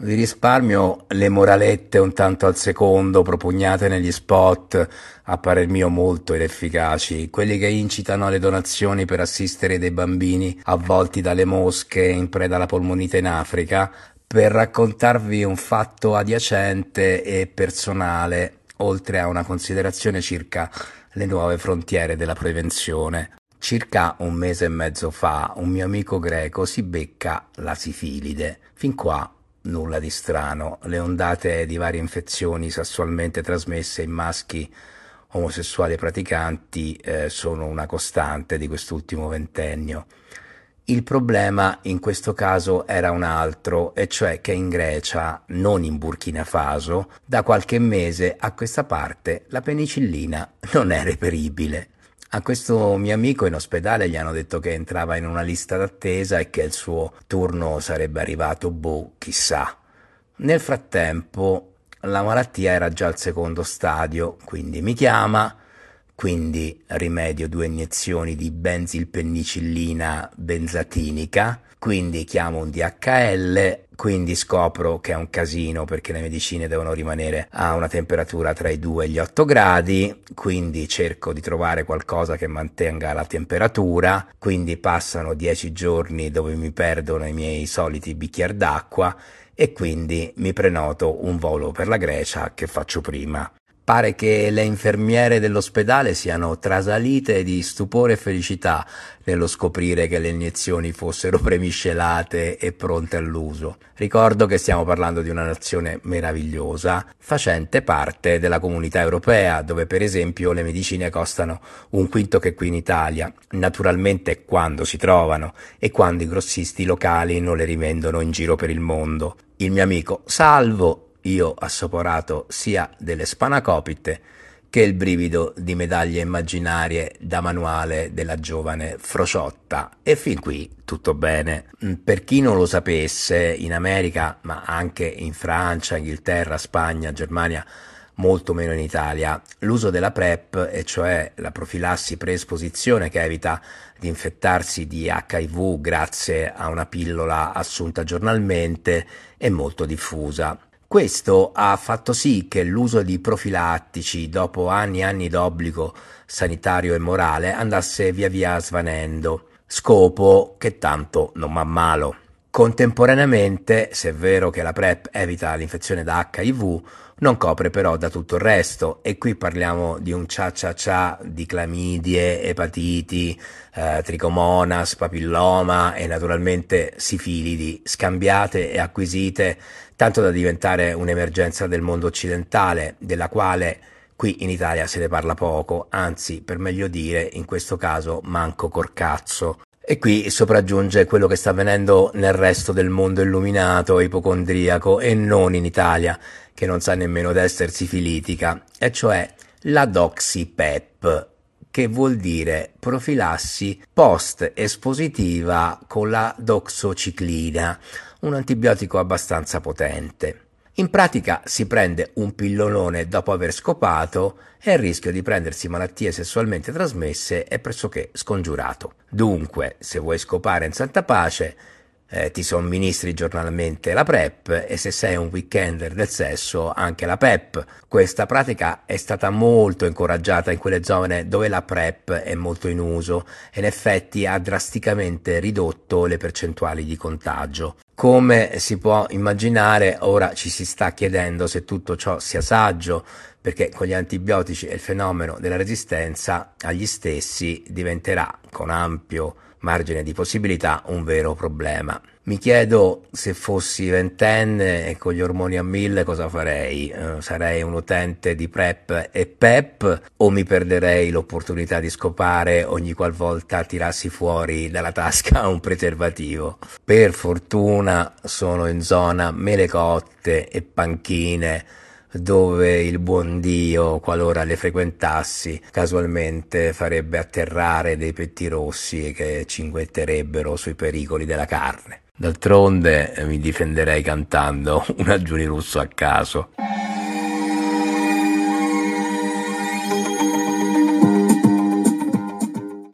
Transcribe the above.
Vi risparmio le moralette un tanto al secondo propugnate negli spot, a parer mio molto inefficaci, quelli che incitano alle donazioni per assistere dei bambini avvolti dalle mosche in preda alla polmonite in Africa, per raccontarvi un fatto adiacente e personale, oltre a una considerazione circa le nuove frontiere della prevenzione. Circa un mese e mezzo fa un mio amico greco si becca la sifilide. Fin qua nulla di strano. Le ondate di varie infezioni sessualmente trasmesse in maschi omosessuali praticanti eh, sono una costante di quest'ultimo ventennio. Il problema in questo caso era un altro, e cioè che in Grecia, non in Burkina Faso, da qualche mese a questa parte la penicillina non è reperibile. A questo mio amico in ospedale gli hanno detto che entrava in una lista d'attesa e che il suo turno sarebbe arrivato, boh, chissà. Nel frattempo la malattia era già al secondo stadio, quindi mi chiama, quindi rimedio due iniezioni di benzilpennicillina benzatinica, quindi chiamo un DHL, quindi scopro che è un casino perché le medicine devono rimanere a una temperatura tra i 2 e gli 8 gradi, quindi cerco di trovare qualcosa che mantenga la temperatura, quindi passano 10 giorni dove mi perdono i miei soliti bicchieri d'acqua e quindi mi prenoto un volo per la Grecia che faccio prima. Pare che le infermiere dell'ospedale siano trasalite di stupore e felicità nello scoprire che le iniezioni fossero premiscelate e pronte all'uso. Ricordo che stiamo parlando di una nazione meravigliosa, facente parte della comunità europea, dove per esempio le medicine costano un quinto che qui in Italia, naturalmente quando si trovano e quando i grossisti locali non le rivendono in giro per il mondo. Il mio amico Salvo io assaporato sia delle spanacopite che il brivido di medaglie immaginarie da manuale della giovane Frociotta. E fin qui tutto bene. Mm, per chi non lo sapesse, in America, ma anche in Francia, Inghilterra, Spagna, Germania, molto meno in Italia, l'uso della PrEP, e cioè la profilassi preesposizione che evita di infettarsi di HIV grazie a una pillola assunta giornalmente, è molto diffusa. Questo ha fatto sì che l'uso di profilattici, dopo anni e anni d'obbligo sanitario e morale, andasse via via svanendo, scopo che tanto non m'ammalo. Contemporaneamente, se è vero che la PrEP evita l'infezione da HIV, non copre però da tutto il resto e qui parliamo di un cia cia cia di clamidie, epatiti, eh, tricomonas, papilloma e naturalmente sifilidi scambiate e acquisite tanto da diventare un'emergenza del mondo occidentale, della quale qui in Italia se ne parla poco, anzi, per meglio dire, in questo caso manco corcazzo. E qui sopraggiunge quello che sta avvenendo nel resto del mondo illuminato, ipocondriaco e non in Italia, che non sa nemmeno d'essersi filitica, e cioè la doxipep, che vuol dire profilassi post-espositiva con la doxociclina, un antibiotico abbastanza potente. In pratica si prende un pillolone dopo aver scopato e il rischio di prendersi malattie sessualmente trasmesse è pressoché scongiurato. Dunque, se vuoi scopare in santa pace, eh, ti somministri giornalmente la PrEP e se sei un weekender del sesso anche la PEP. Questa pratica è stata molto incoraggiata in quelle zone dove la PrEP è molto in uso e in effetti ha drasticamente ridotto le percentuali di contagio. Come si può immaginare, ora ci si sta chiedendo se tutto ciò sia saggio, perché con gli antibiotici e il fenomeno della resistenza agli stessi diventerà con ampio margine di possibilità un vero problema. Mi chiedo se fossi ventenne e con gli ormoni a mille cosa farei. Uh, sarei un utente di PrEP e PEP o mi perderei l'opportunità di scopare ogni qualvolta tirassi fuori dalla tasca un preservativo. Per fortuna sono in zona mele cotte e panchine dove il buon Dio, qualora le frequentassi, casualmente farebbe atterrare dei petti rossi che cinguetterebbero sui pericoli della carne. D'altronde mi difenderei cantando un aggiuni russo a caso.